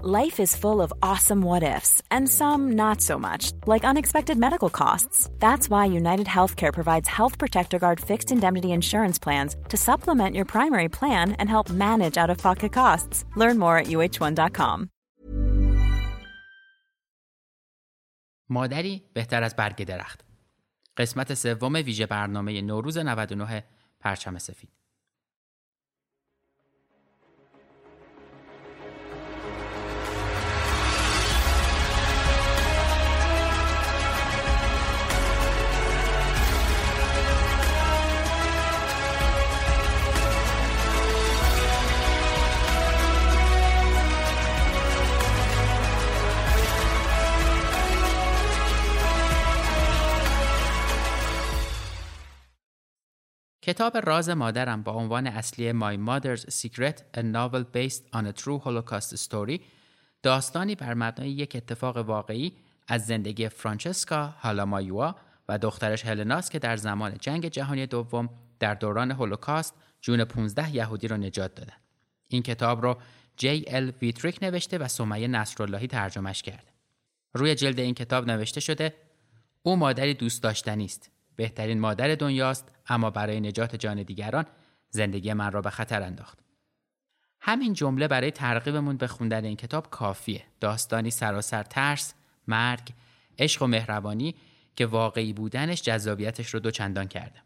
Life is full of awesome what ifs, and some not so much, like unexpected medical costs. That's why United Healthcare provides Health Protector Guard fixed indemnity insurance plans to supplement your primary plan and help manage out of pocket costs. Learn more at uh1.com. مادری بهتر از برگ درخت. قسمت سوم ویژه برنامه نوروز 99 پرچم سفید. کتاب راز مادرم با عنوان اصلی My Mother's Secret A Novel Based on a True Holocaust Story داستانی بر مبنای یک اتفاق واقعی از زندگی فرانچسکا هالامایوا و دخترش هلناس که در زمان جنگ جهانی دوم در دوران هولوکاست جون 15 یهودی را نجات دادن. این کتاب رو جی ال ویتریک نوشته و سمیه نصراللهی ترجمهش کرده. روی جلد این کتاب نوشته شده او مادری دوست داشتنی است بهترین مادر دنیاست اما برای نجات جان دیگران زندگی من را به خطر انداخت. همین جمله برای ترغیبمون به خوندن این کتاب کافیه. داستانی سراسر ترس، مرگ، عشق و مهربانی که واقعی بودنش جذابیتش رو دوچندان کرده.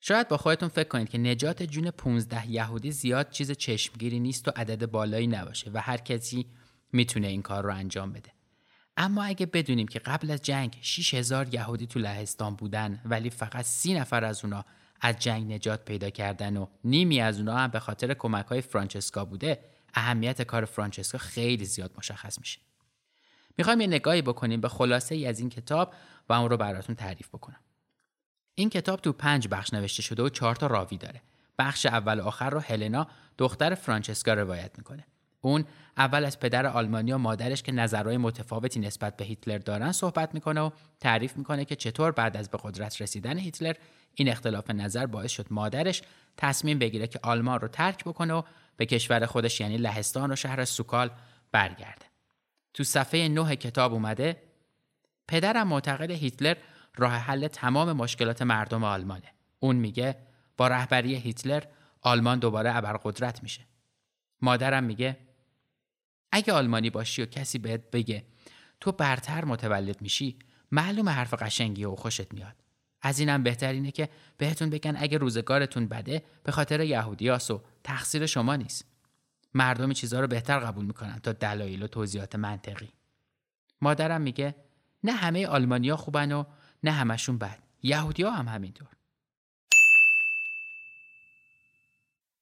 شاید با خودتون فکر کنید که نجات جون 15 یهودی زیاد چیز چشمگیری نیست و عدد بالایی نباشه و هر کسی می‌تونه این کار رو انجام بده. اما اگه بدونیم که قبل از جنگ 6000 یهودی تو لهستان بودن ولی فقط سی نفر از اونا از جنگ نجات پیدا کردن و نیمی از اونا هم به خاطر کمک های فرانچسکا بوده اهمیت کار فرانچسکا خیلی زیاد مشخص میشه. می‌خوایم یه نگاهی بکنیم به خلاصه ای از این کتاب و اون رو براتون تعریف بکنم. این کتاب تو پنج بخش نوشته شده و چهار تا راوی داره. بخش اول و آخر رو هلنا دختر فرانچسکا روایت می‌کنه. اون اول از پدر آلمانی و مادرش که نظرهای متفاوتی نسبت به هیتلر دارن صحبت می‌کنه و تعریف می‌کنه که چطور بعد از به قدرت رسیدن هیتلر این اختلاف نظر باعث شد مادرش تصمیم بگیره که آلمان رو ترک بکنه و به کشور خودش یعنی لهستان و شهر سوکال برگرده. تو صفحه نه کتاب اومده پدرم معتقد هیتلر راه حل تمام مشکلات مردم آلمانه. اون میگه با رهبری هیتلر آلمان دوباره ابرقدرت میشه. مادرم میگه اگه آلمانی باشی و کسی بهت بگه تو برتر متولد میشی معلوم حرف قشنگی و خوشت میاد. از اینم بهتر اینه که بهتون بگن اگه روزگارتون بده به خاطر یهودیاس و تقصیر شما نیست. مردم چیزها رو بهتر قبول می‌کنن تا دلایل و توضیحات منطقی. مادرم میگه نه همه آلمانیا خوبن و نه همشون بد. یهودیا هم همینطور.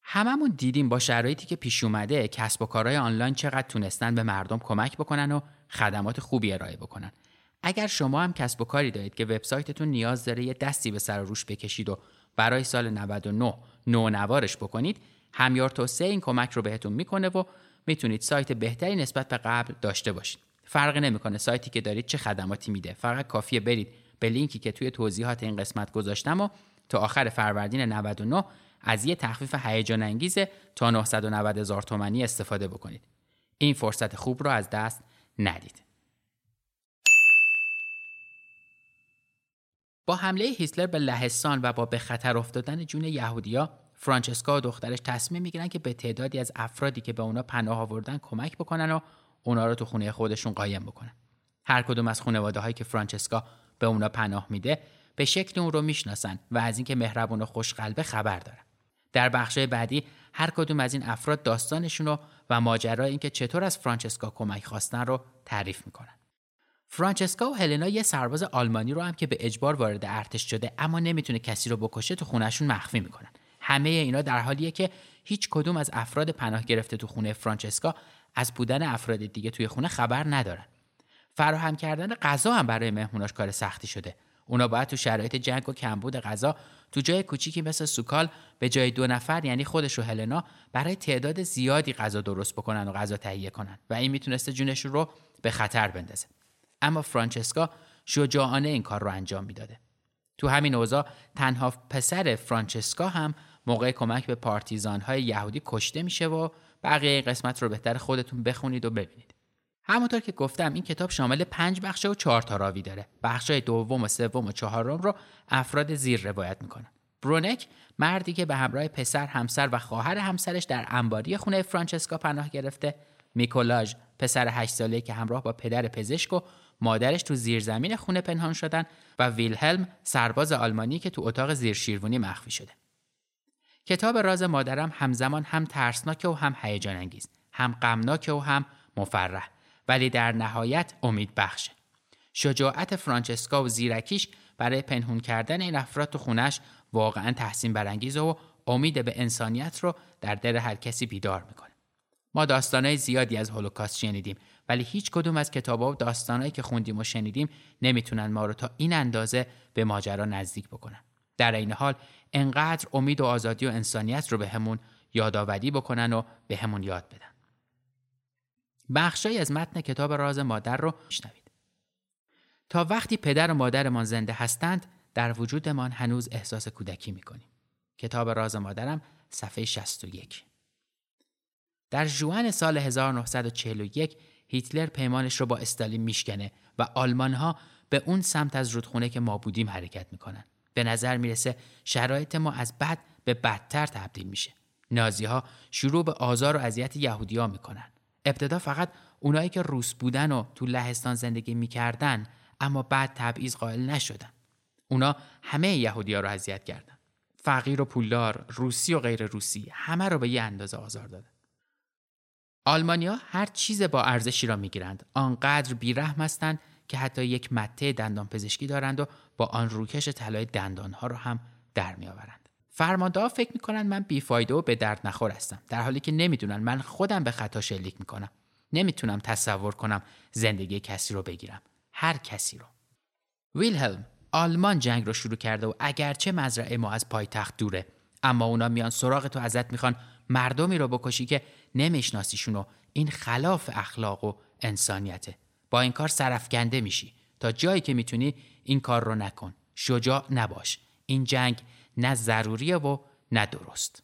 هممون دیدیم با شرایطی که پیش اومده کسب و کارهای آنلاین چقدر تونستن به مردم کمک بکنن و خدمات خوبی ارائه بکنن. اگر شما هم کسب و کاری دارید که وبسایتتون نیاز داره یه دستی به سر روش بکشید و برای سال 99 نو نوارش بکنید، همیار توسعه این کمک رو بهتون می‌کنه و می‌تونید سایت بهتری نسبت به قبل داشته باشید. فرقی نمی‌کنه سایتی که دارید چه خدماتی میده. فقط کافیه برید به لینکی که توی توضیحات این قسمت گذاشتم و تا آخر فروردین 99 از یه تخفیف هیجان انگیز تا 990 هزار تومانی استفاده بکنید. این فرصت خوب رو از دست ندید. با حمله هیتلر به لهستان و با به خطر افتادن جون یهودیا فرانچسکا و دخترش تصمیم می‌گیرن که به تعدادی از افرادی که به اونا پناه آوردن کمک بکنن و اونا رو تو خونه خودشون قایم بکنن. هر کدوم از خانواده هایی که فرانچسکا به اونا پناه میده به شکل اون رو می‌شناسن و از اینکه مهربون و خوشقلبه خبر دارن. در بخش بعدی هر کدوم از این افراد داستانشون رو و ماجرای اینکه چطور از فرانچسکا کمک خواستن رو تعریف می‌کنن. فرانچسکا و هلنا یه سرباز آلمانی رو هم که به اجبار وارد ارتش شده اما نمی‌تونه کسی رو بکشه تو خونهشون مخفی می‌کنن. همه اینا در حالیه که هیچ کدوم از افراد پناه گرفته تو خونه فرانچسکا از بودن افراد دیگه توی خونه خبر ندارن. فراهم کردن غذا هم برای مهموناش کار سختی شده. اونا باید تو شرایط جنگ و کمبود غذا تو جای کوچیکی مثل سوکال به جای دو نفر یعنی خودش و هلنا برای تعداد زیادی غذا درست بکنن و غذا تهیه کنن و این می‌تونسته جونش رو به خطر بندازه. اما فرانچسکا شجاعانه این کار رو انجام می‌داده. تو همین اوضاع تنها پسر فرانچسکا هم موقع کمک به پارتیزان های یهودی کشته میشه و بقیه قسمت رو بهتر خودتون بخونید و ببینید. همونطور که گفتم این کتاب شامل پنج بخشه و چهار تا راوی داره. بخشای دوم و سوم و چهارم رو افراد زیر روایت می‌کنن. برونک مردی که به همراه پسر همسر و خواهر همسرش در انباری خونه فرانچسکا پناه گرفته میکولاژ پسر هشت ساله که همراه با پدر پزشک و مادرش تو زیرزمین خونه پنهان شدن و ویلهلم سرباز آلمانی که تو اتاق زیر شیروانی مخفی شده. کتاب راز مادرم همزمان هم ترسناک و هم هیجان انگیز هم غمناک و هم مفرح. ولی در نهایت امید بخشه شجاعت فرانچسکا و زیرکیش برای پنهون کردن این افراد تو خونش واقعا تحسین برانگیز و امید به انسانیت رو در دل هر کسی بیدار می‌کنه. ما داستانهای زیادی از هولوکاست شنیدیم ولی هیچ کدوم از کتابا و داستانهایی که خوندیم و شنیدیم نمی‌تونن ما رو تا این اندازه به ماجرا نزدیک بکنن. در این حال انقدر امید و آزادی و انسانیت رو به همون یادآوری بکنن و به همون یاد بدن. بخشایی از متن کتاب راز مادر رو میشنوید تا وقتی پدر و مادرمان زنده هستند در وجودمان هنوز احساس کودکی می‌کنیم کتاب راز مادرم صفحه 61 در جوان سال 1941 هیتلر پیمانش رو با استالین میشکنه و آلمان ها به اون سمت از رودخونه که ما بودیم حرکت می‌کنن. به نظر می‌رسه شرایط ما از بد به بدتر تبدیل میشه. نازی ها شروع به آزار و اذیت یهودی ها می‌کنن. ابتدا فقط اونایی که روس بودن و تو لهستان زندگی می‌کردن اما بعد تبعیض قائل نشدن. اونا همه یهودی ها رو اذیت کردن. فقیر و پولدار، روسی و غیر روسی همه رو به یه اندازه آزار دادن. آلمانیا هر چیز با ارزشی را می‌گیرند آنقدر بیرحم هستند که حتی یک مته دندان پزشکی دارند و با آن روکش طلای دندانها را هم در میآورند فرمانده فکر می‌کنند من بیفایده و به درد نخور هستم. در حالی که نمی‌دونن من خودم به خطا شلیک می‌کنم. نمی‌تونم تصور کنم زندگی کسی رو بگیرم. هر کسی رو. ویلهلم آلمان جنگ رو شروع کرده و اگرچه مزرعه ما از پایتخت دوره اما اونا میان سراغ تو ازت می‌خوان مردمی رو بکشی که نمیشناسیشون و این خلاف اخلاق و انسانیته. با این کار سرفکنده میشی. تا جایی که می‌تونی این کار رو نکن. شجاع نباش. این جنگ نه ضروریه و نه درست.